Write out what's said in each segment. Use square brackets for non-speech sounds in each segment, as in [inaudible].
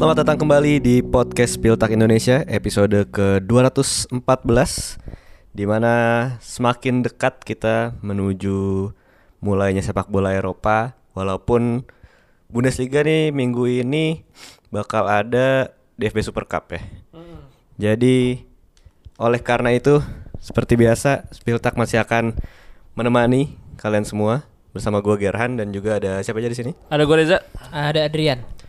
Selamat datang kembali di podcast Piltak Indonesia episode ke-214 di mana semakin dekat kita menuju mulainya sepak bola Eropa walaupun Bundesliga nih minggu ini bakal ada DFB Super Cup ya. Jadi oleh karena itu seperti biasa Spiltak masih akan menemani kalian semua bersama gue Gerhan dan juga ada siapa aja di sini? Ada gue Reza. Ada Adrian.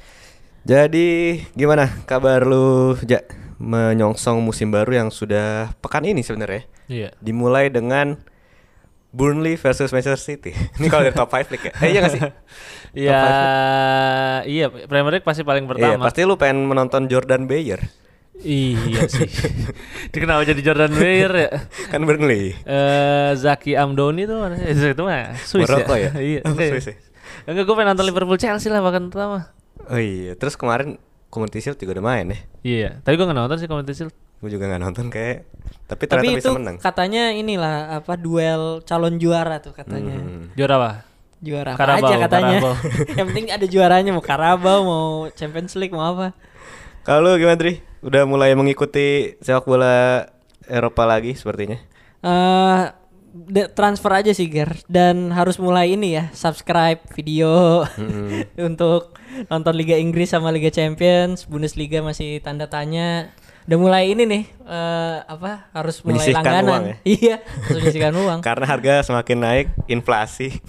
Jadi gimana kabar lu Ja menyongsong musim baru yang sudah pekan ini sebenarnya? Iya. Dimulai dengan Burnley versus Manchester City. [laughs] Ini kalau dari top 5 league ya? Eh, iya gak sih? [laughs] Iya, iya Premier League pasti paling Iya, pertama. pasti lu pengen menonton Jordan Bayer. Iya [laughs] sih. Dia kenapa jadi Jordan Weir ya? Kan Burnley. Eh Zaki Amdoni tuh mana? Itu mah Swiss Morocco ya? Iya. Oh, enggak Swiss ya? Enggak, gue pengen nonton Liverpool Chelsea lah bahkan pertama. Oh iya, terus kemarin Community Shield juga udah main ya? Iya, tapi gue gak nonton sih Community Shield. Gue juga gak nonton kayak Tapi ternyata Tapi bisa itu menang katanya inilah apa duel calon juara tuh katanya. Hmm. Juara apa? Juara apa Karabau, aja katanya. Karabau. [laughs] Yang penting ada juaranya mau Karabau, mau Champions League, mau apa. Kalau lu gimana Tri? Udah mulai mengikuti sepak bola Eropa lagi sepertinya? Eh de- transfer aja sih Ger dan harus mulai ini ya subscribe video Hmm. [laughs] untuk nonton Liga Inggris sama Liga Champions Bundesliga masih tanda tanya udah mulai ini nih eh, apa harus mulai Menyisihkan langganan uang ya? [laughs] iya harus menyisihkan uang [laughs] Karena harga semakin naik, inflasi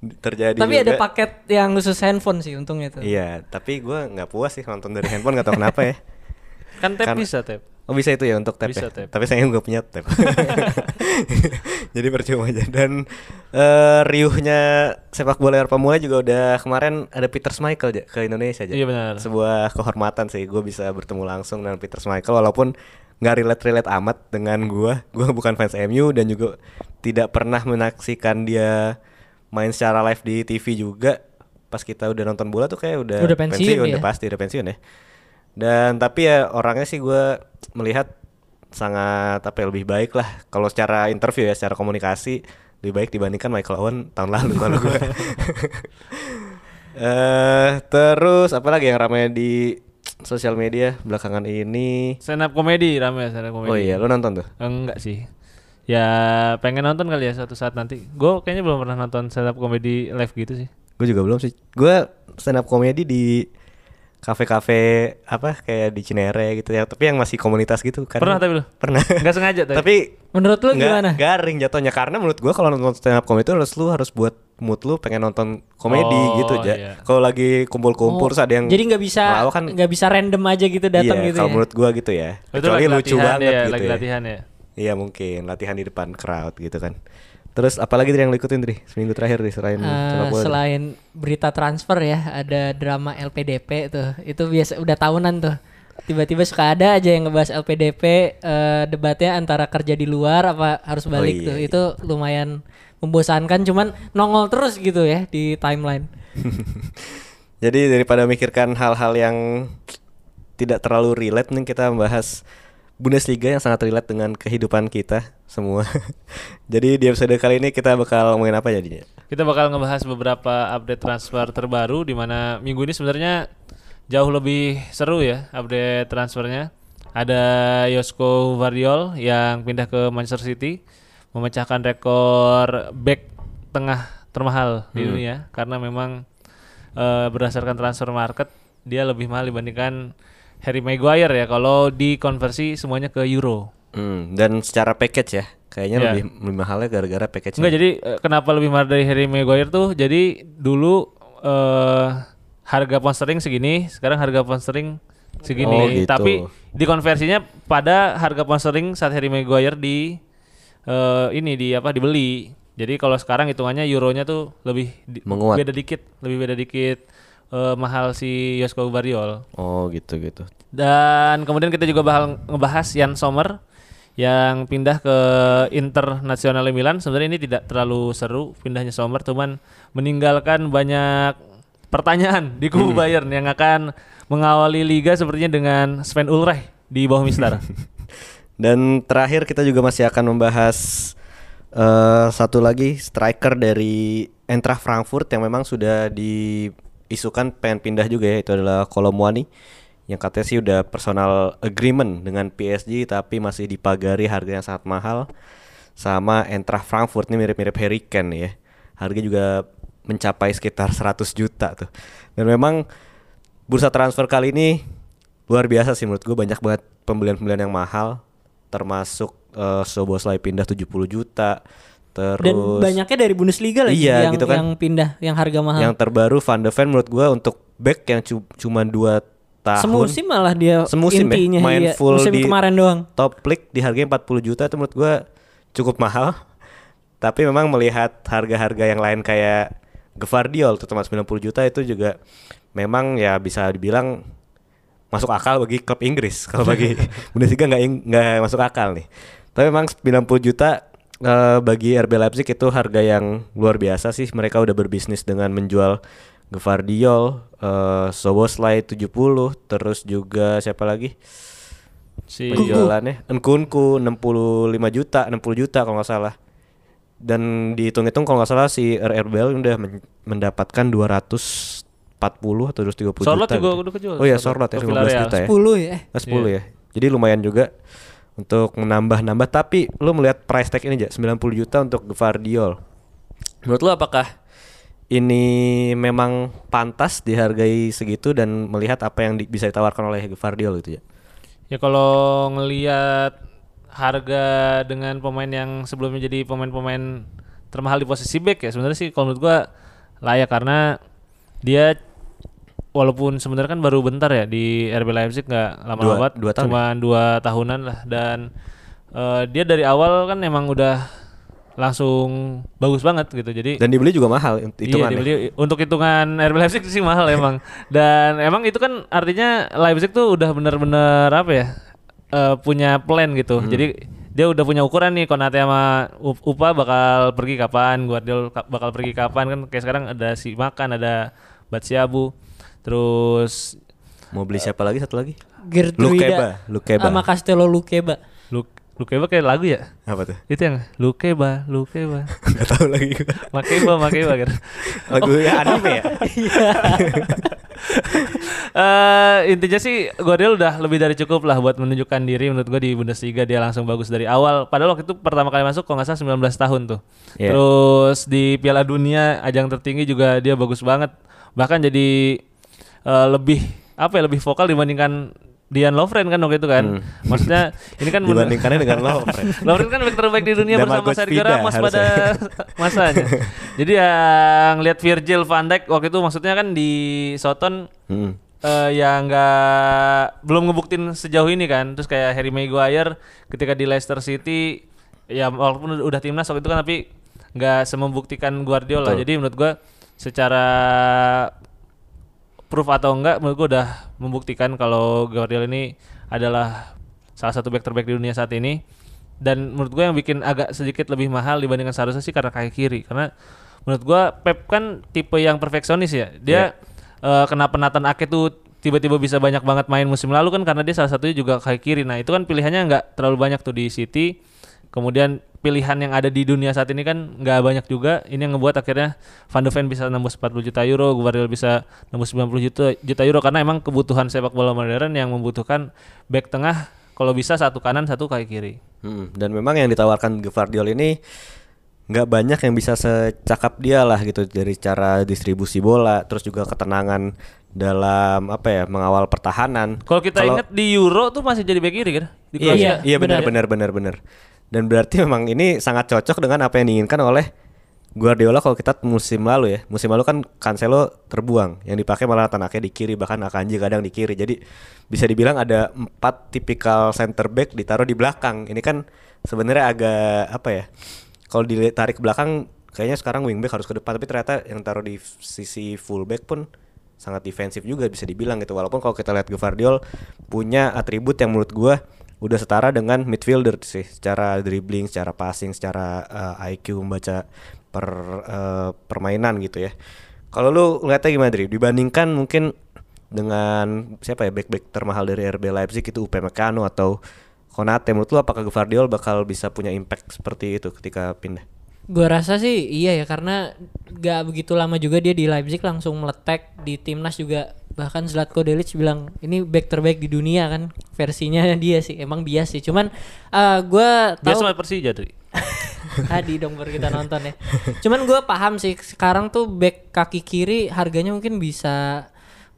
terjadi tapi ada juga. paket yang khusus handphone sih untungnya tuh Iya, tapi gua nggak puas sih nonton dari handphone nggak tahu kenapa ya. Kan tap Karena- bisa tap. Oh bisa itu ya untuk tap Bisa ya? tap. Tapi saya nggak punya tap. [laughs] Jadi percuma aja. Dan eh, riuhnya sepak bola Eropa mulai juga udah kemarin ada Peter Schmeichel aja ke Indonesia aja. Iya, benar. Sebuah kehormatan sih gue bisa bertemu langsung dengan Peter Schmeichel walaupun nggak relate relate amat dengan gua. Gua bukan fans MU dan juga tidak pernah menyaksikan dia main secara live di TV juga. Pas kita udah nonton bola tuh kayak udah, Udah pensiun udah ya? pasti udah pensiun ya. Dan tapi ya orangnya sih gue melihat sangat apa ya, lebih baik lah kalau secara interview ya secara komunikasi lebih baik dibandingkan Michael Owen tahun lalu kalau gue. [laughs] Eh terus apa lagi yang ramai di sosial media belakangan ini? Stand up comedy rame stand up comedy. Oh iya, lo nonton tuh? Enggak sih. Ya pengen nonton kali ya suatu saat nanti. Gue kayaknya belum pernah nonton stand up comedy live gitu sih. Gue juga belum sih. Gue stand up komedi di kafe-kafe apa kayak di Cinere gitu ya, tapi yang masih komunitas gitu kan. Pernah tapi lu? Pernah. [laughs] Nggak sengaja tapi. tapi menurut lu gimana garing jatuhnya karena menurut gua kalau nonton stand up comedy itu harus lu harus buat mood lu pengen nonton komedi Oh, gitu aja. iya. Kalau lagi kumpul-kumpul Oh, ada yang jadi nggak bisa kan nggak bisa random aja gitu datang iya, gitu kalau ya menurut gua gitu ya. Kecuali lagi lucu latihan banget ya, gitu lagi ya. latihan ya. Iya mungkin latihan di depan crowd gitu kan. Terus apalagi yang lu ikutin Tri seminggu terakhir nih selain bola? selain berita transfer ya, ada drama LPDP tuh. Itu biasa udah tahunan tuh. Tiba-tiba suka ada aja yang ngebahas LPDP eh, debatnya antara kerja di luar apa harus Oh, balik iya, tuh. iya. Itu lumayan membosankan cuman nongol terus gitu ya di timeline. [laughs] Jadi daripada mikirkan hal-hal yang tidak terlalu relate nih kita membahas Bundesliga yang sangat relate dengan kehidupan kita semua. [laughs] Jadi di episode kali ini kita bakal ngomongin apa jadinya? Kita bakal ngebahas beberapa update transfer terbaru di mana minggu ini sebenarnya jauh lebih seru ya update transfernya. Ada Josko Vardiol yang pindah ke Manchester City memecahkan rekor back tengah termahal di dunia karena memang eh, berdasarkan transfer market dia lebih mahal dibandingkan Harry Maguire ya kalau dikonversi semuanya ke euro. Hmm, dan secara package ya, kayaknya Iya. lebih lebih mahalnya gara-gara package. Enggak jadi eh, kenapa lebih mahal dari Harry Maguire tuh? Jadi dulu eh harga pound sterling segini, sekarang harga pound sterling segini. Oh, gitu. Tapi dikonversinya pada harga pound sterling saat Harry Maguire di eh ini di apa dibeli. Jadi kalau sekarang hitungannya euronya tuh lebih di- Menguat. beda dikit, lebih beda dikit eh, mahal si Josko Bardiol. Oh gitu gitu. Dan kemudian kita juga bakal ngebahas Jan Sommer yang pindah ke Internazionale Milan. Sebenarnya ini tidak terlalu seru pindahnya Sommer, cuman meninggalkan banyak pertanyaan di kubu Bayern yang akan mengawali liga sepertinya dengan Sven Ulreich di bawah Mister. [laughs] Dan terakhir kita juga masih akan membahas eh satu lagi striker dari Eintracht Frankfurt yang memang sudah diisukan pengen pindah juga ya itu adalah Kolomwani yang katanya sih udah personal agreement dengan PSG tapi masih dipagari harga yang sangat mahal sama Eintracht Frankfurt ini mirip-mirip Harry Kane ya. Harga juga mencapai sekitar 100 juta tuh. Dan memang bursa transfer kali ini luar biasa sih menurut gue banyak banget pembelian-pembelian yang mahal termasuk uh, Soboslai pindah 70 juta terus Dan banyaknya dari Bundesliga lagi Iya, yang gitu kan. yang pindah yang harga mahal. yang terbaru Van de Ven menurut gue untuk back yang cu- cuma 2 tahun Semusim malah dia Semusim ya, intinya main iya. full musim di- kemarin doang. top league di harganya 40 juta itu menurut gua cukup mahal. [laughs] Tapi memang melihat harga-harga yang lain kayak Gvardiol terutama 90 juta itu juga memang ya bisa dibilang masuk akal bagi klub Inggris. Kalau bagi [laughs] Bundesliga nggak nggak masuk akal nih. Tapi memang 90 juta eh, bagi RB Leipzig itu harga yang luar biasa sih. Mereka udah berbisnis dengan menjual Gvardiol, eh Soboslai 70, terus juga siapa lagi? Si penjualannya Nkunku 65 juta 60 juta kalau nggak salah dan dihitung-hitung kalau nggak salah si RRBL udah men- mendapatkan 240 atau 230 Sorlot juta juga gitu. udah kejual. oh ya Sorlot Sorlot ya ke 15 Villarreal. juta ya 10 ya. eh. Ah, 10 ya jadi lumayan juga untuk menambah-nambah tapi lu melihat price tag ini aja 90 juta untuk Gvardiol menurut lu apakah ini memang pantas dihargai segitu dan melihat apa yang di- bisa ditawarkan oleh Gvardiol gitu ya? Ya kalau ngelihat harga dengan pemain yang sebelumnya jadi pemain-pemain termahal di posisi back ya sebenarnya sih kalau menurut gua layak karena dia walaupun sebenarnya kan baru bentar ya di RB Leipzig nggak lama Dua- banget dua tahun cuma dua tahunan lah dan eh, dia dari awal kan emang udah langsung bagus banget gitu jadi Dan dibeli juga mahal Iya, hitungannya. dibeli untuk hitungan RB Leipzig sih mahal [laughs] emang. Dan emang itu kan artinya Leipzig tuh udah bener-bener apa ya? eh, punya plan gitu. Hmm. Jadi dia udah punya ukuran nih Konate sama Upa bakal pergi kapan, Guardiola ka- bakal pergi kapan kan kayak sekarang ada si Makan, ada Batsiabu. Terus Mau beli siapa lagi satu lagi? Gertruida Lukeba, Lukeba. sama Castello Lukeba. Lu Lukeba kayak lagu ya? Apa tuh? Itu yang Lukeba, Lukeba. [laughs] Gak tahu lagi. Makeba, Makeba kan. [laughs] Lagu ya anime ya? [laughs] eh intinya sih Guardiola udah lebih dari cukup lah buat menunjukkan diri menurut gue di Bundesliga dia langsung bagus dari awal padahal waktu itu pertama kali masuk kalau nggak salah 19 tahun tuh Iya. terus di Piala Dunia ajang tertinggi juga dia bagus banget bahkan jadi eh, lebih apa ya lebih vokal dibandingkan Dian Lovren kan waktu itu kan maksudnya ini kan [laughs] Dibandingkannya dengan Lovren. [laughs] Lovren kan back terbaik di dunia Dan bersama Sergio Ramos pada [laughs] masanya. Jadi yang lihat Virgil van Dijk waktu itu maksudnya kan di Soton Hmm. eh yang nggak belum ngebuktin sejauh ini kan. Terus kayak Harry Maguire ketika di Leicester City ya walaupun udah timnas waktu itu kan tapi nggak semembuktikan Guardiola. Betul. Jadi menurut gua secara proof atau enggak menurut gua udah membuktikan kalau Guardiola ini adalah salah satu back terbaik di dunia saat ini. Dan menurut gue yang bikin agak sedikit lebih mahal dibandingkan seharusnya sih karena kaki kiri. Karena menurut gua Pep kan tipe yang perfeksionis ya. Dia eh, kenapa Nathan Ake tuh tiba-tiba bisa banyak banget main musim lalu kan karena dia salah satunya juga kaki kiri. Nah itu kan pilihannya nggak terlalu banyak tuh di City. Kemudian pilihan yang ada di dunia saat ini kan nggak banyak juga ini yang ngebuat akhirnya Van de Ven bisa nembus 40 juta euro Guardiola bisa nembus 90 juta juta euro karena emang kebutuhan sepak bola modern yang membutuhkan back tengah kalau bisa satu kanan satu kaki kiri Hmm, Dan memang yang ditawarkan Gvardiol ini nggak banyak yang bisa secakap dia lah gitu dari cara distribusi bola, terus juga ketenangan dalam apa ya mengawal pertahanan. Kalau kita ingat di Euro tuh masih jadi back kiri kan? Di Iya, iya, iya benar benar. benar benar benar. Dan berarti [laughs] memang ini sangat cocok dengan apa yang diinginkan oleh Guardiola kalau kita musim lalu ya. Musim lalu kan Cancelo terbuang, yang dipakai malah Tanake di kiri bahkan Akanji kadang di kiri. Jadi bisa dibilang ada empat tipikal center back ditaruh di belakang. Ini kan sebenarnya agak apa ya? Kalau ditarik ke belakang kayaknya sekarang wingback harus ke depan tapi ternyata yang taruh di sisi fullback pun sangat defensif juga bisa dibilang gitu walaupun kalau kita lihat Gvardiol punya atribut yang menurut gua udah setara dengan midfielder sih secara dribbling, secara passing, secara eh, IQ membaca per eh, permainan gitu ya. Kalau lu ngeliatnya gimana Dri? Dibandingkan mungkin dengan siapa ya back-back termahal dari RB Leipzig itu Upamecano atau Konate menurut lu apakah Gvardiol bakal bisa punya impact seperti itu ketika pindah? Gua rasa sih iya ya karena gak begitu lama juga dia di Leipzig langsung meletek di timnas juga bahkan Zlatko Delic bilang ini back terbaik di dunia kan versinya dia sih. Emang bias sih cuman eh gue tahu sama Persija Dri. [laughs] tadi dong baru kita nonton ya. Cuman gue paham sih sekarang tuh back kaki kiri harganya mungkin bisa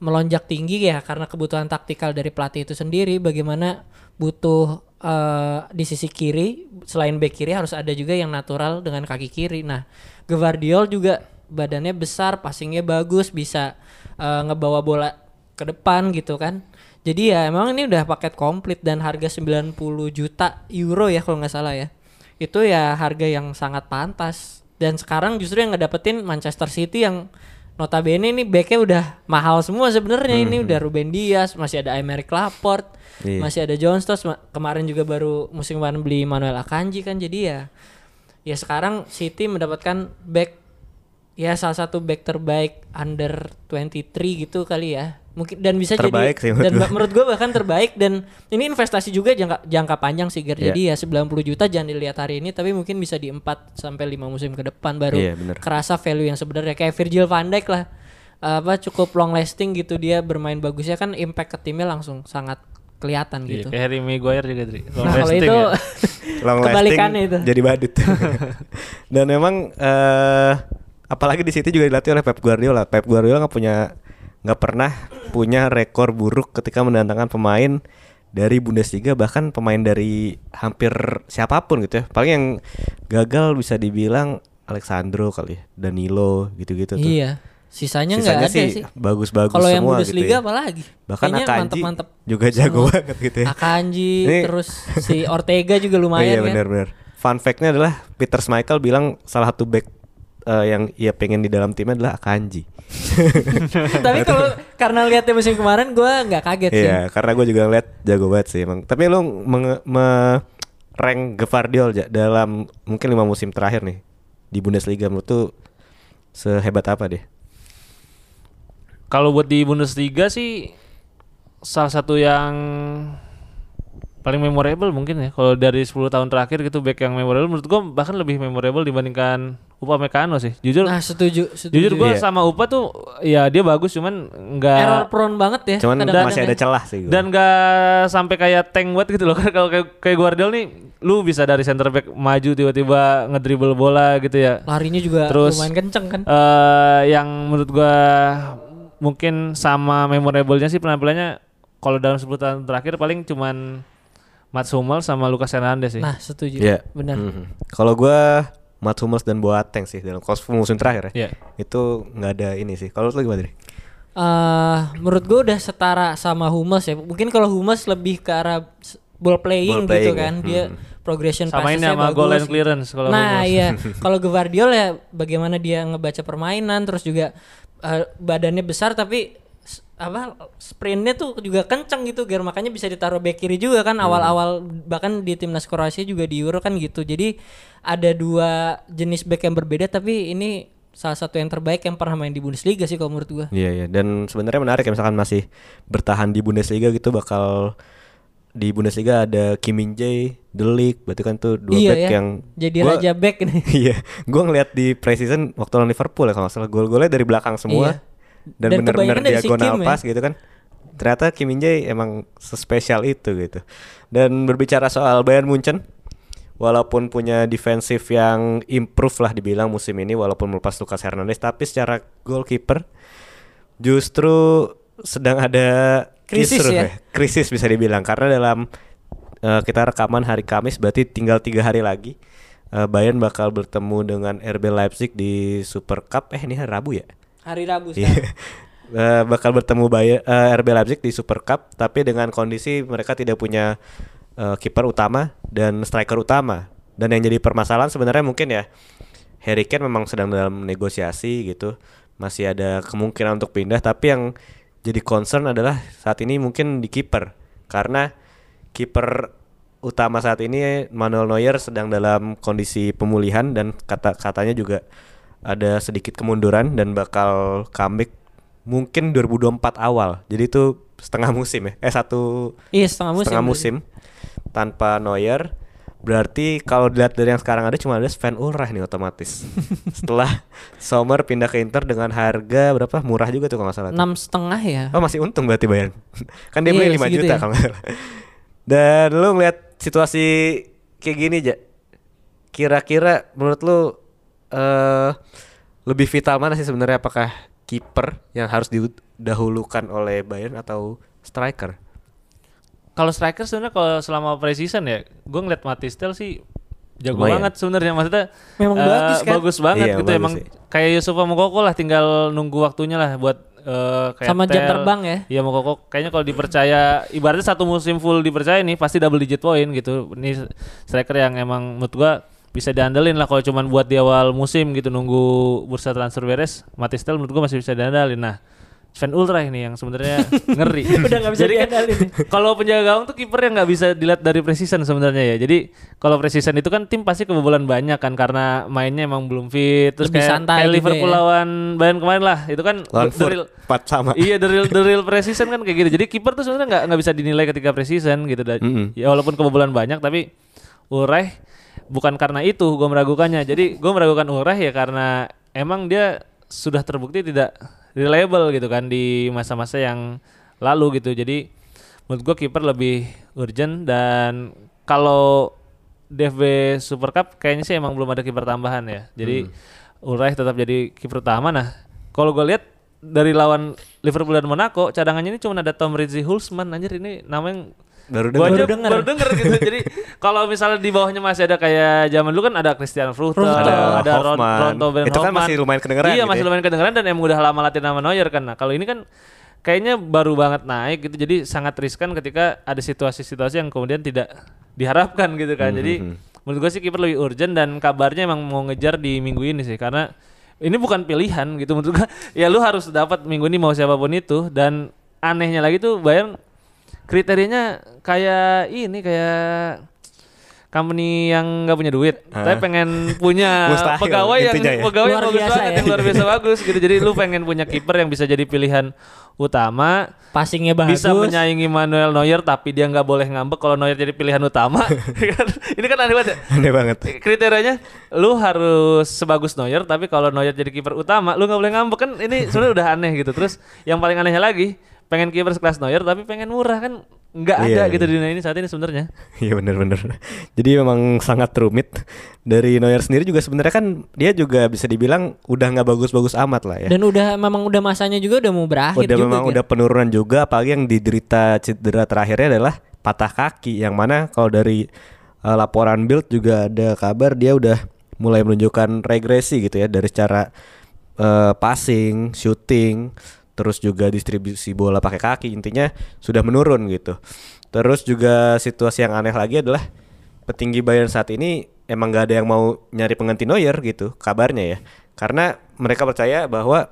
melonjak tinggi ya karena kebutuhan taktikal dari pelatih itu sendiri. Bagaimana butuh eh, di sisi kiri selain back kiri harus ada juga yang natural dengan kaki kiri. Nah Gvardiol juga badannya besar passingnya bagus bisa eh, ngebawa bola ke depan gitu kan. Jadi ya emang ini udah paket komplit dan harga 90 juta euro ya kalau nggak salah ya. Itu ya harga yang sangat pantas. Dan sekarang justru yang ngedapetin Manchester City yang notabene ini backnya udah mahal semua sebenarnya. Ini udah Ruben Dias masih ada Aymeric Laporte Iya. masih ada John Stones ma- kemarin juga baru musim kemarin beli Manuel Akanji kan. Jadi ya ya sekarang City mendapatkan back ya salah satu back terbaik under 23 gitu kali ya mungkin dan bisa Terbaik jadi sih menurut dan gua. menurut gue bahkan terbaik dan ini investasi juga jangka jangka panjang sih Ger. Iya. jadi ya 90 juta jangan dilihat hari ini tapi mungkin bisa di 4 sampai 5 musim ke depan baru Iya, bener. kerasa value yang sebenarnya kayak Virgil van Dijk lah apa cukup long lasting gitu dia bermain bagusnya kan impact ke timnya langsung sangat kelihatan Iya, gitu kayak Harry Maguire juga Dri. Long nah kalau lasting itu ya. [laughs] [laughs] long kebalikannya lasting itu jadi badut [laughs] dan memang eh apalagi di City juga dilatih oleh Pep Guardiola. Pep Guardiola nggak punya nggak pernah punya rekor buruk ketika mendatangkan pemain dari Bundesliga bahkan pemain dari hampir siapa pun gitu ya. Paling yang gagal bisa dibilang Alexandro kali ya Danilo gitu-gitu tuh. Iya. Sisanya nggak ada sih, bagus-bagus kalau yang semua Bundesliga gitu ya. apalagi? Bahkan Kayaknya Akanji mantep-mantep. juga jago banget gitu ya. Akanji Ini- terus si Ortega juga Oh [laughs] lumayan iya kan benar-benar. Fun fact-nya adalah Peter Schmeichel bilang salah satu back eh, yang ia pengen di dalam timnya adalah Akanji. [laughs] tapi kalau [laughs] karena lihatnya musim kemarin gue nggak kaget sih Iya, karena gue juga ngeliat jago banget sih emang. Tapi lu menge- me- rank Gvardiol ja- dalam mungkin lima musim terakhir nih di Bundesliga menurut tuh sehebat apa deh? Kalau buat di Bundesliga sih salah satu yang paling memorable mungkin ya. Kalau dari 10 tahun terakhir gitu back yang memorable menurut gua bahkan lebih memorable dibandingkan Upamecano sih. Jujur nah setuju setuju jujur gua Iya. sama Upa tuh ya dia bagus cuman nggak error prone banget ya Cuman kadang-kadang masih ada ya. celah sih gua. dan gak sampai kayak tank buat gitu loh [laughs] kalau kayak kayak Guardiola nih lu bisa dari center back maju tiba-tiba ngedribble bola gitu ya larinya juga Terus- lumayan kenceng kan eh yang menurut gua mungkin sama memorable-nya sih penampilannya kalau dalam 10 tahun terakhir paling cuman Mats Hummels sama Lucas Hernandez sih. nah setuju Iya. benar Mhm. Kalau gua Mats Hummels dan Boateng sih dalam kos musim terakhir ya. Iya. Itu nggak ada ini sih. Kalau lu gimana? Dri? eh menurut gue udah setara sama Hummels ya. Mungkin kalau Hummels lebih ke arah ball playing, Ball playing gitu ya. kan. Dia Hmm. progression Sama ini sama bagus goal line gitu. clearance kalau Nah, Hummels. iya. [laughs] kalau Guardiola ya bagaimana dia ngebaca permainan terus juga eh, badannya besar tapi apa sprintnya tuh juga kenceng gitu Gar makanya bisa ditaruh back kiri juga kan. Awal-awal bahkan di timnas Kroasia juga di Euro kan gitu. Jadi ada dua jenis back yang berbeda tapi ini salah satu yang terbaik yang pernah main di Bundesliga sih kalau menurut gua. Iya iya. Dan sebenarnya menarik ya misalkan masih bertahan di Bundesliga gitu bakal di Bundesliga ada Kim Min Jae, De Ligt, berarti kan tuh dua iya back ya yang jadi gua- raja back nih. [laughs] Iya, gua ngeliat di preseason waktu lawan Liverpool ya kalau nggak salah. Gol-golnya dari belakang semua. Iya. Dan, Dan benar-benar si diagonal Kim ya. pas gitu kan. Ternyata Kim Min Jae emang sespesial itu gitu. Dan berbicara soal Bayern Munchen, walaupun punya defensif yang improve lah dibilang musim ini walaupun melepas Lucas Hernandez, tapi secara goalkeeper justru sedang ada Krisis kisruh ya. krisis bisa dibilang karena dalam eh, kita rekaman hari Kamis berarti tinggal tiga hari lagi eh, Bayern bakal bertemu dengan RB Leipzig di Super Cup eh ini hari Rabu ya hari Rabu Iya. sekarang [laughs] Eh, bakal bertemu Bayer, eh, RB Leipzig di Super Cup tapi dengan kondisi mereka tidak punya eh, kiper utama dan striker utama. Dan yang jadi permasalahan sebenarnya mungkin ya Harry Kane memang sedang dalam negosiasi gitu. Masih ada kemungkinan untuk pindah tapi yang jadi concern adalah saat ini mungkin di kiper. Karena kiper utama saat ini Manuel Neuer sedang dalam kondisi pemulihan dan kata katanya juga ada sedikit kemunduran dan bakal comeback mungkin 2024 awal. Jadi itu setengah musim ya. Eh satu iya setengah musim setengah berarti. musim tanpa Neuer. Berarti kalau dilihat dari yang sekarang ada cuma ada Sven Ulreich nih otomatis. [laughs] Setelah Sommer pindah ke Inter dengan harga berapa? Murah juga tuh kalau nggak salah. enam setengah ya Oh masih untung berarti Bayern. [laughs] kan dia Iya, beli 5 segitu juta ya. kalau nggak salah. Dan lu ngeliat situasi kayak gini aja. Kira-kira menurut lu eh lebih vital mana sih sebenarnya apakah kiper yang harus didahulukan oleh Bayern atau striker? Kalau striker sebenarnya kalau selama preseason ya, gue ngeliat Matistel sih jago Lumayan. banget sebenarnya maksudnya. Memang eh, bagus kan? Bagus banget Iya, gitu bagus emang sih. kayak Yusufa Mokoko lah tinggal nunggu waktunya lah buat eh, kayak Sama jam Tel. terbang ya? Iya Mokoko kayaknya kalau dipercaya ibaratnya satu musim full dipercaya nih pasti double digit point gitu. Ini striker yang emang menurut gua bisa diandelin lah kalau cuman buat di awal musim gitu nunggu bursa transfer beres Matistel menurut gua masih bisa diandalin. Nah, Sven Ulreich nih yang sebenarnya [laughs] ngeri. Udah nggak bisa Jadi kan diandalin [laughs] kalau penjaga gawang tuh kiper yang nggak bisa dilihat dari preseason sebenarnya ya. Jadi kalau preseason itu kan tim pasti kebobolan banyak kan karena mainnya emang belum fit. Terus Lebih kayak, santai kayak juga Liverpool ya. lawan Bayern kemarin lah. Itu kan Lawan the real- Furt, empat sama. [laughs] Iya the real, the real preseason kan kayak gitu. Jadi kiper tuh sebenarnya nggak nggak bisa dinilai ketika preseason gitu. Dan Mm-mm. Ya walaupun kebobolan banyak tapi Ulreich bukan karena itu gue meragukannya. Jadi gue meragukan Ulreich ya karena emang dia sudah terbukti tidak reliable gitu kan di masa-masa yang lalu gitu. Jadi menurut gue kiper lebih urgent dan kalau DFB Super Cup kayaknya sih emang belum ada kiper tambahan ya. Jadi Ulreich tetap jadi kiper utama. Nah, kalau gue lihat dari lawan Liverpool dan Monaco, cadangannya ini cuma ada Tom Ritzy Hulsman anjir ini namanya Baru Gua aja Baru denger. baru denger gitu. Jadi kalau misalnya di bawahnya masih ada kayak zaman dulu kan ada Christian Fruchter, ada, ada Ron, Hoffman. Ronto Ben Itu kan Hoffman. masih lumayan kedengeran Iya, gitu masih ya. lumayan kedengeran dan emang udah lama latihan sama Neuer kan. Nah, kalau ini kan kayaknya baru banget naik gitu. Jadi sangat riskan ketika ada situasi-situasi yang kemudian tidak diharapkan gitu kan. Jadi Mhm. menurut gue sih kiper lebih urgent dan kabarnya emang mau ngejar di minggu ini sih karena ini bukan pilihan gitu menurut gue. Ya lu harus dapat minggu ini mau siapa pun itu dan anehnya lagi tuh Bayern kriterianya kayak ini kayak company yang nggak punya duit tapi pengen punya [laughs] Mustahil, pegawai yang ya. pegawai yang Luar bagus biasa banget ya. yang luar biasa bagus gitu. Jadi lu pengen punya kiper yang bisa jadi pilihan utama passingnya bagus. bisa menyaingi Manuel Neuer tapi dia nggak boleh ngambek kalau Neuer jadi pilihan utama. [laughs] Ini kan aneh banget ya. Aneh banget. kriterianya lu harus sebagus Neuer tapi kalau Neuer jadi kiper utama lu nggak boleh ngambek kan? Ini sebenarnya udah aneh gitu. Terus yang paling anehnya lagi pengen kiper sekelas Neuer tapi pengen murah kan nggak Iya, ada gitu iya. di dunia ini saat ini sebenarnya [laughs] Iya bener-bener Jadi memang sangat rumit Dari Neuer sendiri juga sebenarnya kan Dia juga bisa dibilang Udah nggak bagus-bagus amat lah ya dan udah memang udah masanya juga udah mau berakhir Udah juga memang kan. udah penurunan juga Apalagi yang diderita cedera terakhirnya adalah Patah kaki Yang mana kalau dari eh, laporan Bild juga ada kabar Dia udah mulai menunjukkan regresi gitu ya Dari secara eh, passing, shooting terus juga distribusi bola pakai kaki intinya sudah menurun gitu. Terus juga situasi yang aneh lagi adalah petinggi Bayern saat ini emang gak ada yang mau nyari pengganti Neuer gitu kabarnya ya. Karena mereka percaya bahwa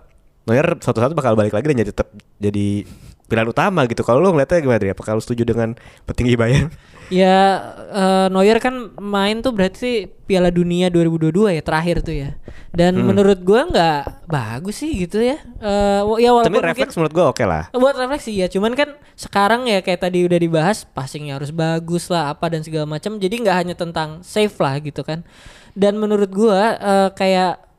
Neuer suatu saat bakal balik lagi dan jadi tetap jadi pilihan utama gitu. Kalau lu ngeliatnya gimana Dri? Apakah lu setuju dengan petinggi Bayern? [laughs] Ya eh, Neuer kan main tuh berarti Piala Dunia 2022 ya terakhir tuh ya. Dan Hmm. menurut gua nggak bagus sih gitu ya. Eh wa- ya walaupun Tapi mungkin refleks menurut gua oke lah. buat refleksi ya. Cuman kan sekarang ya kayak tadi udah dibahas passingnya harus bagus lah apa dan segala macam. Jadi nggak hanya tentang safe lah gitu kan. Dan menurut gua eh, kayak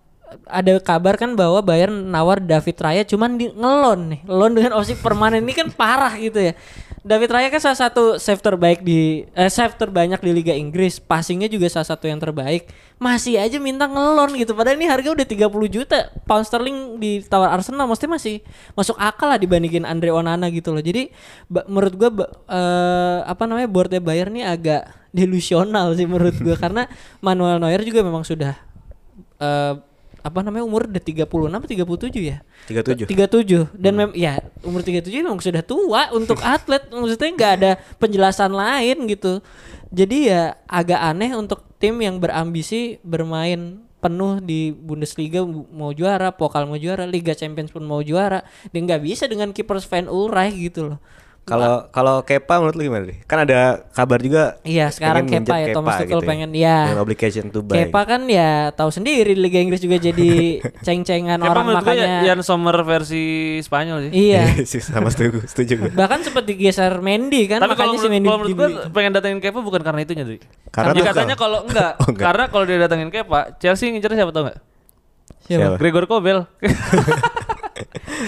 ada kabar kan bahwa Bayern nawar David Raya cuman di ngelon nih, ngelon dengan opsi permanen ini kan parah gitu ya. David Raya kan salah satu save terbaik di eh, save terbanyak di Liga Inggris, passingnya juga salah satu yang terbaik. Masih aja minta ngelon gitu. Padahal ini harga udah 30 juta pound sterling ditawar Arsenal mesti masih masuk akal lah dibandingin Andre Onana gitu loh. Jadi menurut gua eh, apa namanya boardnya Bayern nih agak delusional sih menurut gua [laughs] karena Manuel Neuer juga memang sudah eh, apa namanya umur udah 36 atau 37 ya? 37. 37 dan mem ya umur 37 memang sudah tua untuk [laughs] atlet maksudnya nggak ada penjelasan lain gitu. Jadi ya agak aneh untuk tim yang berambisi bermain penuh di Bundesliga mau juara, Pokal mau juara, Liga Champions pun mau juara, dan nggak bisa dengan kiper Sven Ulreich gitu loh. Kalau kalau Kepa menurut lu gimana nih? Kan ada kabar juga Iya, sekarang Kepa ya, Thomas Tuchel gitu pengen ya. Yang obligation to buy. Kepa kan ya tahu sendiri di Liga Inggris juga jadi [laughs] ceng-cengan orang menurut gue makanya. ya, Jan Sommer versi Spanyol sih. Iya. [laughs] sih sama setuju, setuju gue. Bahkan sempat digeser Mendy kan Tapi kalau makanya si Mendy kalau menurut gue pengen datengin Kepa bukan karena itunya, Dri. Karena katanya kalau [laughs] enggak, Oh, enggak. karena kalau dia datengin Kepa, Chelsea ngincer siapa tau enggak? Siapa? Gregor Kobel.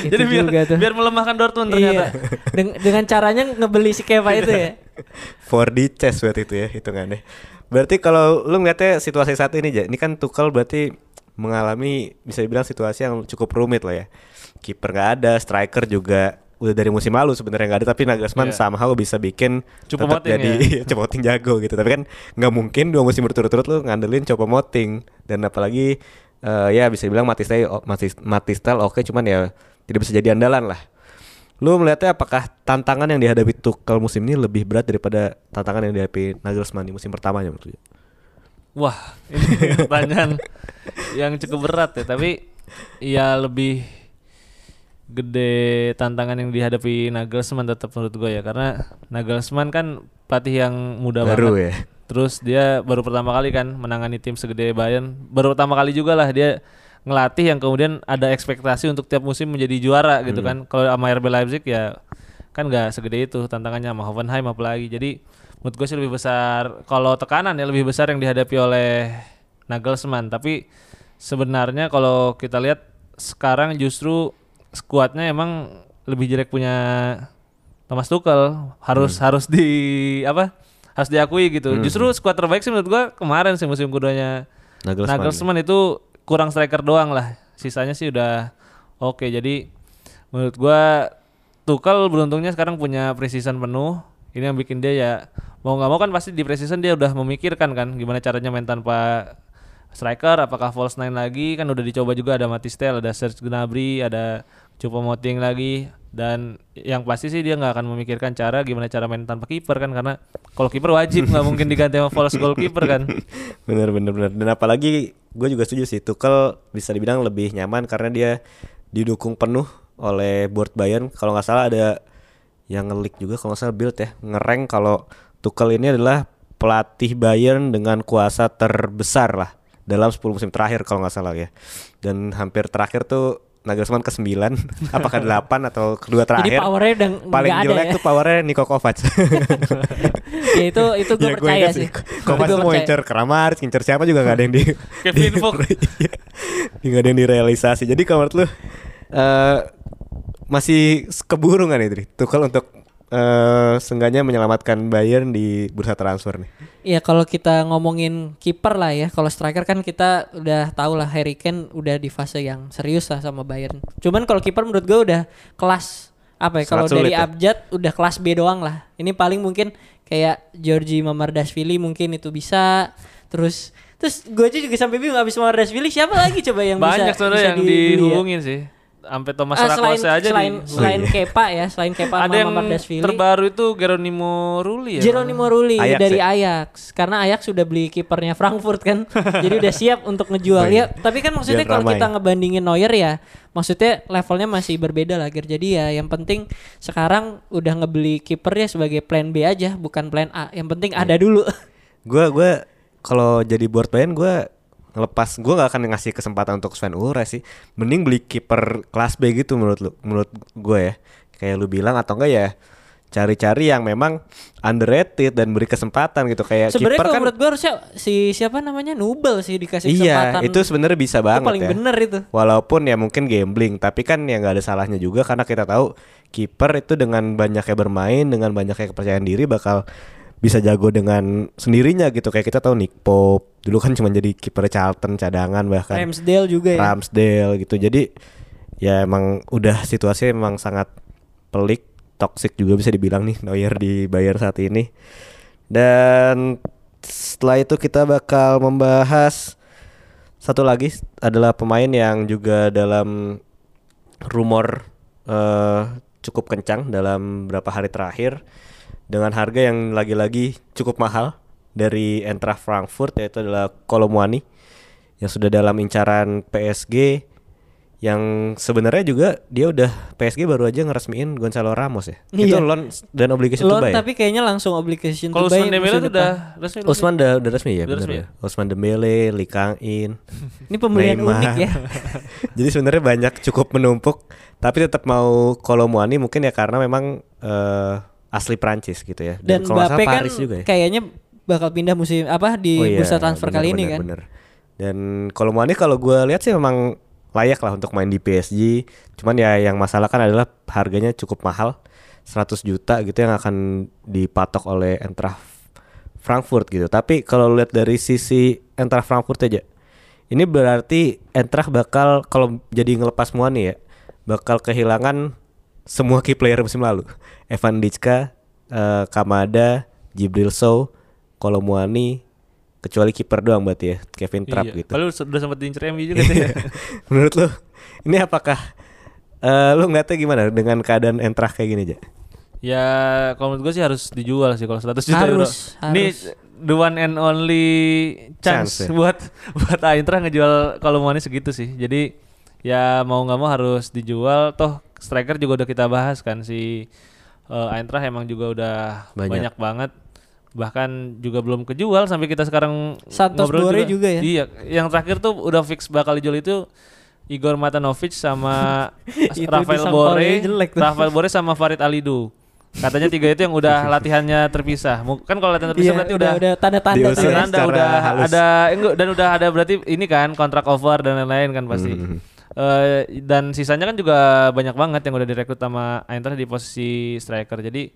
Itu Jadi biar juga tuh. biar melemahkan Dortmund ternyata. Iya. [laughs] Deng- dengan caranya ngebeli si Kepa itu ya. [laughs] 4D chess berarti itu ya hitungannya. Berarti kalau lu ngeliatnya situasi saat ini, ini kan Tuchel berarti mengalami bisa dibilang situasi yang cukup rumit lah ya. Kiper nggak ada, striker juga udah dari musim lalu sebenarnya nggak ada tapi Nagelsmann Iya. somehow bisa bikin Cupo tetap Moting jadi ya? [laughs] Cupo Moting jago gitu tapi kan nggak mungkin dua musim berturut-turut lu ngandelin Cupo Moting dan apalagi eh, ya bisa dibilang Matistel Matis, Matistel oke cuman ya tidak bisa jadi andalan lah Lu melihatnya apakah tantangan yang dihadapi Tuchel musim ini lebih berat daripada tantangan yang dihadapi Nagelsmann di musim pertamanya menurut? Wah, ini pertanyaan [laughs] yang cukup berat ya, tapi ya lebih gede tantangan yang dihadapi Nagelsmann tetap menurut gue ya karena Nagelsmann kan pelatih yang muda Baru banget. ya. Terus dia baru pertama kali kan menangani tim segede Bayern. Baru pertama kali juga lah dia ngelatih yang kemudian ada ekspektasi untuk tiap musim menjadi juara gitu kan. Kalau sama RB Leipzig ya kan nggak segede itu tantangannya sama Hoffenheim apalagi. Jadi menurut gue sih lebih besar kalau tekanan ya lebih besar yang dihadapi oleh Nagelsmann. Tapi sebenarnya kalau kita lihat sekarang justru skuadnya emang lebih jelek punya Thomas Tuchel harus harus di apa harus diakui gitu justru skuad terbaik sih menurut gua kemarin sih musim keduanya Nagelsmann. Nagelsmann itu kurang striker doang lah. Sisanya sih udah oke. Jadi menurut gua Tuchel beruntungnya sekarang punya precision penuh. Ini yang bikin dia ya mau nggak mau kan pasti di precision dia udah memikirkan kan gimana caranya main tanpa striker apakah false nine lagi? Kan udah dicoba juga ada Matistel ada Serge Gnabry ada Cupo Moting lagi. Dan yang pasti sih dia nggak akan memikirkan cara gimana cara main tanpa kiper kan karena kalau kiper wajib nggak mungkin diganti sama false goalkeeper kan. [laughs] Bener bener bener dan apalagi gue juga setuju sih Tuchel bisa dibilang lebih nyaman karena dia didukung penuh oleh board Bayern. Kalau nggak salah ada yang ngelik juga kalau nggak salah build ya ngereng kalau Tuchel ini adalah pelatih Bayern dengan kuasa terbesar lah dalam 10 musim terakhir kalau nggak salah ya. Dan hampir terakhir tuh Nagelsmann ke 9 apakah 8 atau kedua terakhir Jadi powernya udah paling jelek ya. tuh powernya Niko Kovac [laughs] ya itu itu gue Ya, gua percaya sih. Kovac Itu tuh mau incer Kramaric, incer siapa juga gak ada yang di Kevin di- Vogt. [laughs] Iya. Nggak ada yang direalisasi. Jadi kalau menurut lu eh masih keburu nggak nih Dri? Tuchel untuk eh seenggaknya menyelamatkan Bayern di bursa transfer nih. Iya kalau kita ngomongin kiper lah ya, kalau striker kan kita udah tahu lah Harry Kane udah di fase yang serius lah sama Bayern. Cuman kalau kiper menurut gue udah kelas apa ya? Kalau dari ya. abjad udah kelas B doang lah. Ini paling mungkin kayak Georgi Mamardashvili mungkin itu bisa. Terus terus gue aja juga sampai bingung abis Mamardashvili siapa lagi coba yang banyak bisa sebenarnya bisa yang dibeli ya? dihubungin sih sampai Thomas Ah, selain Rakose aja selain di selain Oh, iya. Kepa ya, selain Kepa ada yang terbaru itu Geronimo Rulli ya? Geronimo Rulli Ajax dari ya? Ajax. Karena Ajax sudah beli kipernya Frankfurt kan? [laughs] Jadi udah siap untuk ngejual. Ya tapi kan maksudnya kalau kita ngebandingin Neuer ya maksudnya levelnya masih berbeda lah Gir. jadi ya yang penting sekarang udah ngebeli kiper ya sebagai plan B aja bukan plan A. Yang penting Iya. ada dulu. Gua gua kalau jadi board Bayern gua ngelepas gua nggak akan ngasih kesempatan untuk Sven Ulreich sih. Mending beli kiper kelas B gitu menurut lu menurut gua ya. Kayak lu bilang atau enggak ya cari-cari yang memang underrated dan beri kesempatan gitu kayak sebenarnya kalau kan menurut gue harusnya si siapa namanya Nubel sih dikasih Iya, kesempatan itu sebenarnya bisa banget paling ya. bener itu. Walaupun ya mungkin gambling, tapi kan ya nggak ada salahnya juga karena kita tahu kiper itu dengan banyaknya bermain, dengan banyaknya kepercayaan diri bakal bisa jago dengan sendirinya gitu. Kayak kita tahu Nick Pope dulu kan cuma jadi kiper Charlton cadangan bahkan Ramsdale juga ya Ramsdale gitu. Jadi ya emang udah situasi emang sangat pelik, toxic juga bisa dibilang nih Neuer di Bayern saat ini. Dan setelah itu kita bakal membahas satu lagi adalah pemain yang juga dalam rumor eh, cukup kencang dalam beberapa hari terakhir dengan harga yang lagi-lagi cukup mahal dari Eintracht Frankfurt yaitu adalah Kolomwani yang sudah dalam incaran PSG yang sebenarnya juga dia udah PSG baru aja ngeresmiin Gonzalo Ramos ya. Itu Iya. loan dan obligation Loan to buy. ya? tapi kayaknya langsung obligation Kalau to buy Usman Dembele udah resmi? Usman udah udah resmi ya Udah bener resmi ya. Usman Dembele, Lee Kang In. [laughs] Ini pembelian Neymar. unik ya. [laughs] Jadi sebenarnya banyak cukup menumpuk tapi tetap mau Kolomuani mungkin ya karena memang eh, asli Prancis gitu ya. Dan kalau nggak salah Mbappe kan Paris juga ya. kayaknya bakal pindah musim apa di Oh iya, bursa transfer bener, kali ini bener, kan. bener. Dan Kolomuani kalau gue lihat sih memang layak lah untuk main di PSG. Cuman ya yang masalah kan adalah harganya cukup mahal. 100 juta gitu yang akan dipatok oleh Eintracht Frankfurt gitu. Tapi kalau lihat dari sisi Eintracht Frankfurt aja. Ini berarti Eintracht bakal kalau jadi ngelepas Muani ya, bakal kehilangan semua key player musim lalu. Evan Dicka, eh, Kamada, Jibril Sow, Kolomuani, kecuali kiper doang berarti ya, Kevin Trapp Iya. gitu. Padahal sudah sempat diincer MU juga tuh ya. [laughs] Menurut lu ini apakah eh lu ngeliatnya gimana dengan keadaan Eintracht kayak gini aja? Ya kalau menurut gue sih harus dijual sih kalau 100 juta euro. Harus, Ini harus. the one and only chance, Chance ya? buat [laughs] buat Eintracht ngejual kalau mau segitu sih. Jadi ya mau nggak mau harus dijual. Toh striker juga udah kita bahas kan si eh, Eintracht emang juga udah Banyak. banyak, banget. Bahkan juga belum kejual sampai kita sekarang Santos ngobrol Boré juga ya? Iya, yang terakhir tuh udah fix bakal dijual itu Igor Matanovic sama [laughs] Rafael Bore. Rafael Bore sama Farid Alidu. Katanya tiga itu yang udah [laughs] latihannya terpisah. Kan kalau latihan terpisah Iya, berarti udah udah tanda-tanda Diusir tuh ya. tanda secara udah halus. ada enggak dan udah ada berarti ini kan kontrak over dan lain-lain kan pasti. Mhm. Eh, dan sisanya kan juga banyak banget yang udah direkrut sama Eintracht di posisi striker. Jadi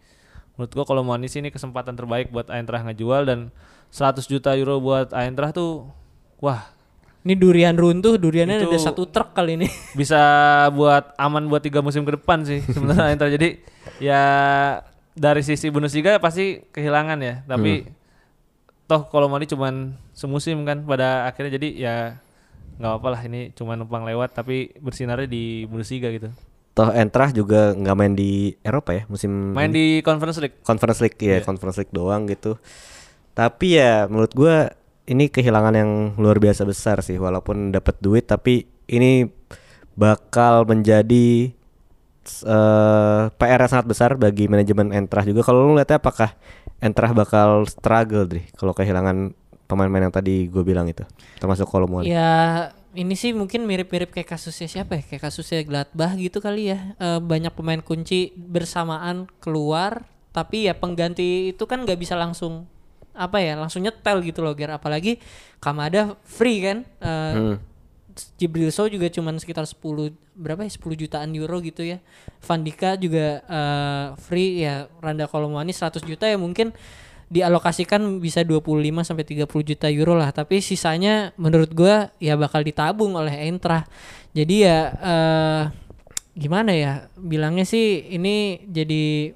menurut gua kalau Moanis ini kesempatan terbaik buat Eintracht ngejual dan 100 juta euro buat Eintracht tuh wah Ini durian runtuh, duriannya Itu- ada satu truk kali ini. [laughs] bisa buat aman buat tiga musim ke depan sih sebenarnya [laughs] Eintracht. Jadi ya dari sisi Bundesliga pasti kehilangan ya, tapi toh kalau mau cuman semusim kan pada akhirnya jadi ya nggak apa-apa lah ini cuma numpang lewat tapi bersinarnya di Bundesliga gitu. Toh Eintracht juga nggak main di Eropa ya musim Main di Conference League. Conference League ya, Iya. Conference League doang gitu. Tapi ya menurut gua ini kehilangan yang luar biasa besar sih walaupun dapat duit tapi ini bakal menjadi eh PR yang sangat besar bagi manajemen Eintracht juga. Kalau lu ngeliatnya apakah Eintracht bakal struggle deh kalau kehilangan pemain-pemain yang tadi gue bilang itu termasuk Kolomuani. Ya ini sih mungkin mirip-mirip kayak kasusnya siapa ya? Kayak kasusnya Gladbach gitu kali ya. Eh, banyak pemain kunci bersamaan keluar, tapi ya pengganti itu kan nggak bisa langsung apa ya langsung nyetel gitu loh Ger apalagi Kamada free kan Eh, Hmm. Jibril Sow juga cuman sekitar 10 berapa ya 10 jutaan euro gitu ya. Van Dika juga eh, free ya Randa Kolomwani 100 juta ya mungkin dialokasikan bisa 25 sampai 30 juta euro lah. Tapi sisanya menurut gua ya bakal ditabung oleh Eintracht. Jadi ya eh gimana ya? Bilangnya sih ini jadi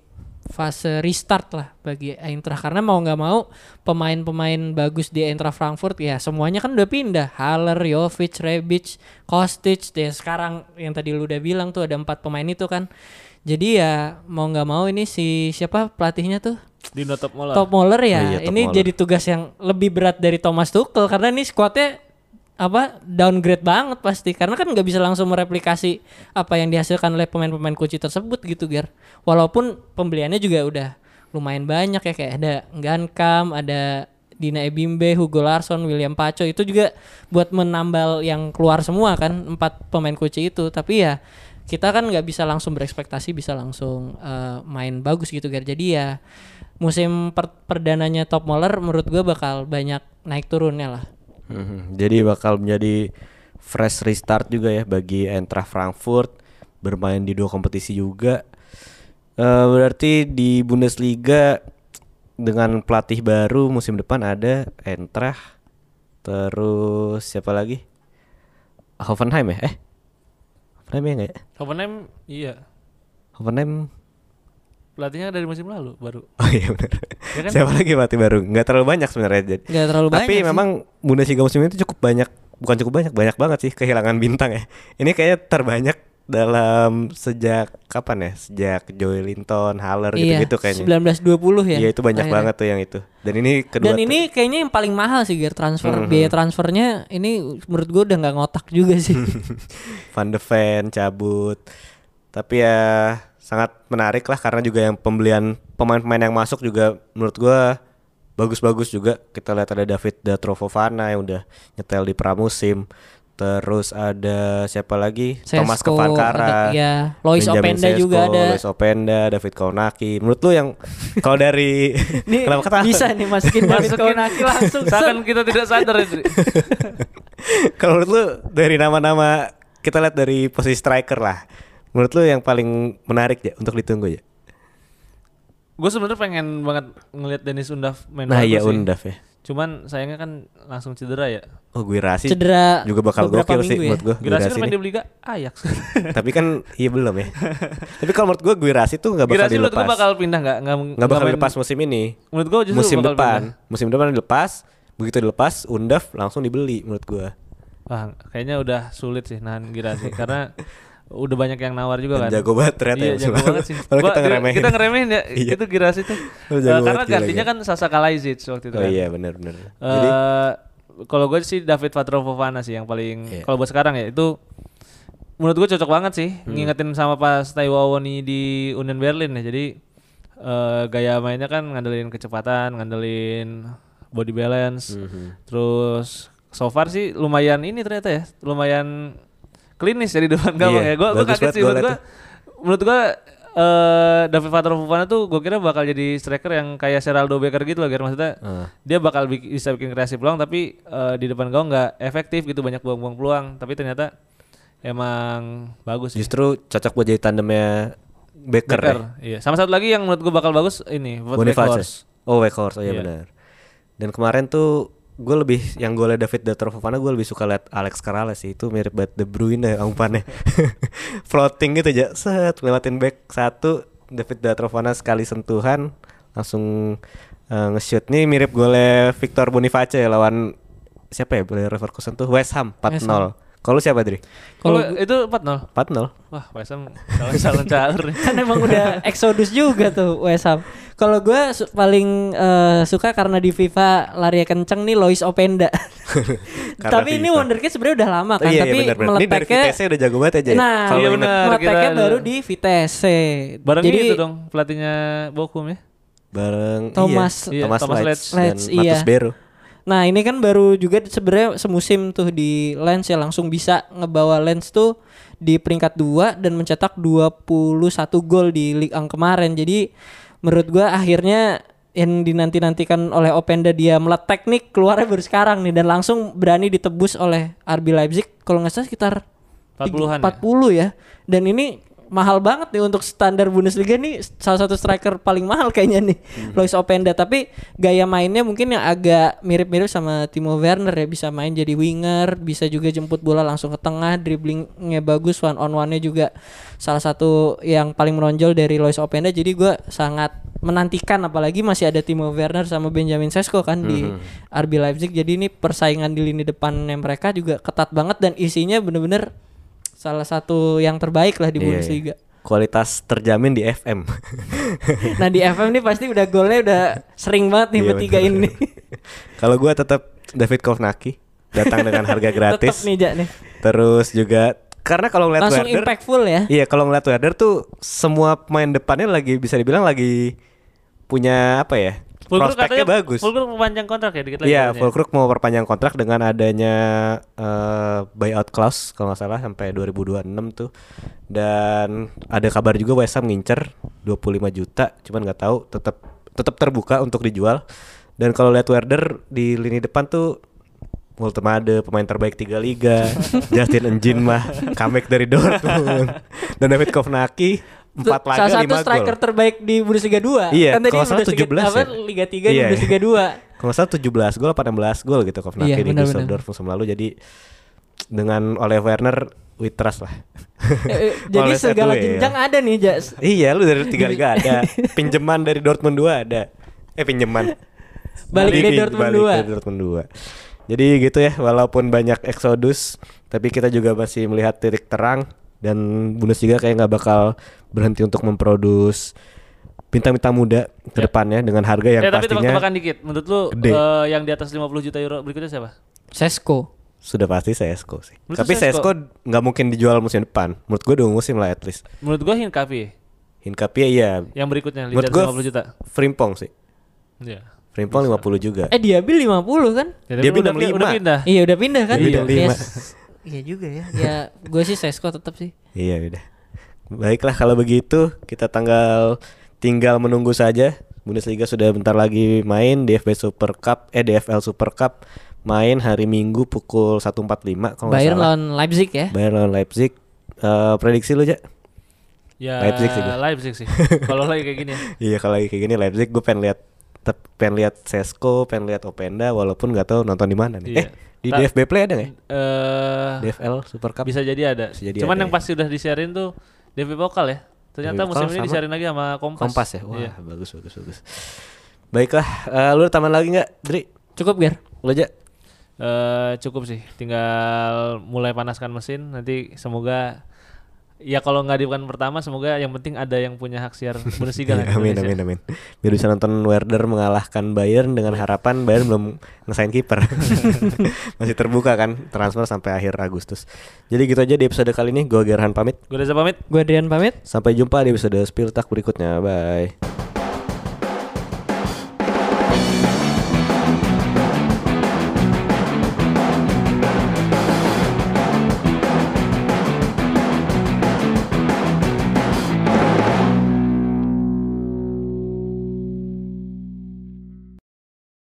fase restart lah bagi Eintracht karena mau nggak mau pemain-pemain bagus di Eintracht Frankfurt ya semuanya kan udah pindah. Haller, Jovic, Rebic, Kostic. Ya sekarang yang tadi lu udah bilang tuh ada empat pemain itu kan. Jadi ya mau nggak mau ini si siapa pelatihnya tuh Di Top Moller. Top Moller ya. Oh iya, Top ini Moller. jadi tugas yang lebih berat dari Thomas Tuchel karena ini skuadnya apa downgrade banget pasti. Karena kan nggak bisa langsung mereplikasi apa yang dihasilkan oleh pemain-pemain kunci tersebut gitu Ger walaupun pembeliannya juga udah lumayan banyak ya kayak ada Gankam ada Dina Ebimbe, Hugo Larsson, William Paco itu juga buat menambal yang keluar semua kan empat pemain kunci itu. Tapi ya kita kan nggak bisa langsung berekspektasi bisa langsung eh, main bagus gitu Ger jadi ya musim per- perdananya Top Moller menurut gua bakal banyak naik turunnya lah Mhm. Jadi bakal menjadi fresh restart juga ya bagi Eintracht Frankfurt bermain di dua kompetisi juga. Eh, berarti di Bundesliga dengan pelatih baru musim depan ada Eintracht, terus siapa lagi? Hoffenheim ya? Eh, Hoffenheim ya nggak ya? Hoffenheim iya. Hoffenheim Pelatihnya dari musim lalu baru. Oh iya benar. Ya kan? Siapa lagi pelatih baru? Nggak terlalu banyak sebenarnya. Jadi. nggak terlalu Tapi banyak sih. memang Bundesliga musim ini tuh cukup banyak, bukan cukup banyak, banyak banget sih kehilangan bintang ya. Ini kayaknya terbanyak dalam sejak kapan ya? Sejak Joey Linton, Haller Iya, gitu-gitu kayaknya. 1920 ya. Iya itu banyak akhirnya. banget tuh yang itu. Dan ini kedua Dan ini kayaknya yang paling mahal sih gear transfer. Mhm. Biaya transfernya ini menurut gue udah nggak ngotak juga sih. [laughs] Van de Ven cabut. Tapi ya sangat menarik lah karena juga yang pembelian pemain-pemain yang masuk juga menurut gua bagus-bagus juga. Kita lihat ada David Datrovovana yang udah nyetel di pramusim. Terus ada siapa lagi? Thomas Sesko, Kevankara. ada- ya. Lois Benjamin Openda juga Sesko, ada. Lois Openda, David Kaunaki. Menurut lu yang [laughs] kalau dari Ini [laughs] kenapa ketawa? bisa nih masukin David Masukin. Konaki langsung. Seakan kita tidak sadar. Dri. [laughs] Kalau menurut lu dari nama-nama kita lihat dari posisi striker lah. Menurut lu yang paling menarik ya untuk ditunggu ya? Gue sebenarnya pengen banget ngelihat Dennis Undaf main Nah iya. Undaf ya. Cuman sayangnya kan langsung cedera ya. Oh gue rasi Cedera juga bakal gokil sih ya. menurut gue. Girasi kan main di Liga Ajax. [laughs] Tapi kan iya belum ya. Tapi kalau menurut gue gue rasi tuh nggak bakal Girasi menurut gue dilepas. bakal pindah nggak? Nggak Nggak bakal main- dilepas musim ini. Menurut gue justru Musim bakal depan, pindah. musim depan dilepas. Begitu dilepas, Undaf langsung dibeli menurut gue. Wah, kayaknya udah sulit sih nahan Girasi karena [laughs] udah banyak yang nawar juga Dan kan. jago banget ternyata Iya, ya. jago banget sih. [laughs] Kita ngeremehin. Kita ngeremehin ya. [laughs] Iya. Itu Girasi tuh. [laughs] Lu Eh, jago karena gantinya kan Sasa Kalajdzic waktu itu Oh kan. iya benar-benar. Eh, Jadi kalau gue sih David Patrovovana sih yang paling Iya. kalau buat sekarang ya itu menurut gue cocok banget sih Hmm. ngingetin sama pas Taiwo Awoni di Union Berlin ya jadi eh, gaya mainnya kan ngandelin kecepatan ngandelin body balance Mhm. terus so far sih lumayan ini ternyata ya lumayan klinis ya di depan gawang Iya, ya gue kaget sih menurut gue menurut gue eh David Patrovovana tuh gue kira bakal jadi striker yang kayak Seraldo Becker gitu loh Ger. maksudnya Ah. dia bakal bik- bisa bikin kreasi peluang tapi eh, di depan gawang nggak efektif gitu banyak buang-buang peluang tapi ternyata emang bagus sih. justru cocok buat jadi tandemnya Becker, Becker, ya. iya sama satu lagi yang menurut gue bakal bagus ini Boniface. Weghorst. Oh Weghorst, oh iya Iya. benar. Dan kemarin tuh gue lebih yang gue liat David Datrovovana gue lebih suka liat Alex Carrales sih. Itu mirip banget De Bruyne ya umpannya. [laughs] Floating gitu aja. Set lewatin back satu. David Datrovovana sekali sentuhan langsung eh, nge-shoot. Nih mirip golnya Victor Boniface ya lawan siapa ya Bayer Leverkusen tuh? West Ham 4-0 West Ham. Kalau siapa Dri? Kalau itu 4-0. 4-0 Wah, West Ham calon-calon kan emang udah exodus juga tuh West Ham. Kalau gue paling eh, suka karena di FIFA lari kenceng nih Lois Openda. [laughs] Karena tapi ini. Wonderkid sebenarnya udah lama kan, iya, tapi iya, bener, bener. Ini dari Vitesse udah jago banget aja ya. Nah, Kalau iya meleteknya kita- baru di Vitesse. Bareng Jadi itu dong pelatihnya Bochum ya. bareng Thomas iya, Iya, Thomas, Thomas Letts Letts. dan Letts, Matus iya. Nah ini kan baru juga sebenarnya semusim tuh di Lens ya langsung bisa ngebawa Lens tuh di peringkat 2 dan mencetak 21 gol di Ligue 1 kemarin. Jadi menurut gua akhirnya yang dinanti-nantikan oleh Openda dia meletek nih keluarnya baru sekarang nih dan langsung berani ditebus oleh RB Leipzig kalau nggak salah sekitar 40-an ya? 40 ya. Dan ini mahal banget nih untuk standar Bundesliga nih salah satu striker paling mahal kayaknya nih Lois Openda. Tapi gaya mainnya mungkin yang agak mirip-mirip sama Timo Werner ya bisa main jadi winger bisa juga jemput bola langsung ke tengah dribblingnya bagus one on one-nya juga salah satu yang paling menonjol dari Lois Openda. Jadi gua sangat menantikan apalagi masih ada Timo Werner sama Benjamin Sesko kan di RB Leipzig. Jadi ini persaingan di lini depannya mereka juga ketat banget dan isinya bener-bener salah satu yang terbaik lah di Iya, Bundesliga. iya. Kualitas terjamin di FM. [laughs] Nah di FM nih pasti udah golnya udah sering banget nih Iya, bertiga ini. [laughs] Kalau gua tetap David Kovnaki datang dengan harga [laughs] gratis. nih Jak nih. Terus juga karena kalau ngeliat Langsung Werder, impactful ya. Iya, kalau ngeliat Werder tuh semua pemain depannya lagi bisa dibilang lagi punya apa ya? Fulkrug prospeknya katanya- bagus. Fulkrug perpanjang kontrak ya dikit lagi. Iya. Fulkrug mau perpanjang kontrak dengan adanya eh, buyout clause kalau nggak salah sampai 2026 tuh. Dan ada kabar juga West Ham ngincer 25 juta, cuman nggak tahu tetap tetap terbuka untuk dijual. Dan kalau lihat Werder di lini depan tuh Multemade pemain terbaik tiga liga, [laughs] Justin Enjin mah comeback dari Dortmund, dan David Kovnaki empat laga Salah satu striker gol. terbaik di Bundesliga 2. Iya, kan tadi kalau salah Bundesliga 17 apa, ya? Liga 3 di Iya. Bundesliga 2. Kalau salah 17 gol apa 16 gol gitu Kovnaki Iya, di. Düsseldorf musim lalu jadi dengan oleh Werner we trust lah. Eh, eh, [laughs] Jadi segala Setue, ya. jenjang ada nih Jas. iya, lu dari tiga liga ada. Pinjaman dari Dortmund 2 ada. Eh pinjaman. Balik dari Balik Dortmund balik 2. dari Dortmund 2. Jadi gitu ya, walaupun banyak eksodus, tapi kita juga masih melihat titik terang dan Bundesliga kayak nggak bakal berhenti untuk memproduksi bintang-bintang muda ke ya. depannya yeah. dengan harga yang yeah, pastinya tapi tebak dikit. Menurut lu. Uh, yang di atas 50 juta euro berikutnya siapa? Sesko. Sudah pasti Sesko sih. Menurut tapi Sesko? Nggak mungkin dijual musim depan. Menurut gue dua musim lah at least. Menurut gue Hinkapi. Hinkapi ya yang berikutnya menurut gue 50 juta. Frimpong sih. Iya. Yeah. Frimpong 50 juga. Eh dia bil 50 kan? Ya, Dia bil 65 udah pindah. Iya udah pindah kan? Iya. Iya juga ya. Ya gue sih Sesko tetap sih. Iya udah. Baiklah kalau begitu kita tanggal tinggal menunggu saja. Bundesliga sudah bentar lagi main DFB Super Cup eh DFL Super Cup main hari Minggu pukul 1.45 kalau nggak Bayern salah. lawan Leipzig ya. Bayern lawan Leipzig. Eh, prediksi lu aja? Ya Leipzig sih. Leipzig sih. [laughs] Kalau lagi kayak gini ya. Iya kalau lagi kayak gini Leipzig gue pengen lihat tep- pengen lihat Sesko, pengen lihat Openda walaupun nggak tahu nonton di mana nih. Iya. Eh, di Ta- DFB Play ada nggak? ya? Eh DFL Super Cup. bisa jadi ada. Bisa jadi Cuman ada yang ya. pasti udah disiarin tuh DV Pokal ya. Ternyata DFB musim ini disiarin lagi sama Kompas. Kompas ya. Wah, Iya. bagus bagus bagus. Baiklah, eh, lu ada tambahan lagi nggak, Dri? Cukup Ger. Lu aja. Eh, cukup sih. Tinggal mulai panaskan mesin nanti semoga ya kalau nggak di pekan pertama semoga yang penting ada yang punya hak siar Bundesliga [laughs] Iya, amin amin amin. Biar bisa nonton Werder mengalahkan Bayern dengan harapan Bayern belum ngesain kiper. [laughs] Masih terbuka kan transfer sampai akhir Agustus. Jadi gitu aja di episode kali ini. Gue Gerhan pamit. Gue Reza pamit. Gue Adrian pamit. Sampai jumpa di episode Spill Talk berikutnya. Bye.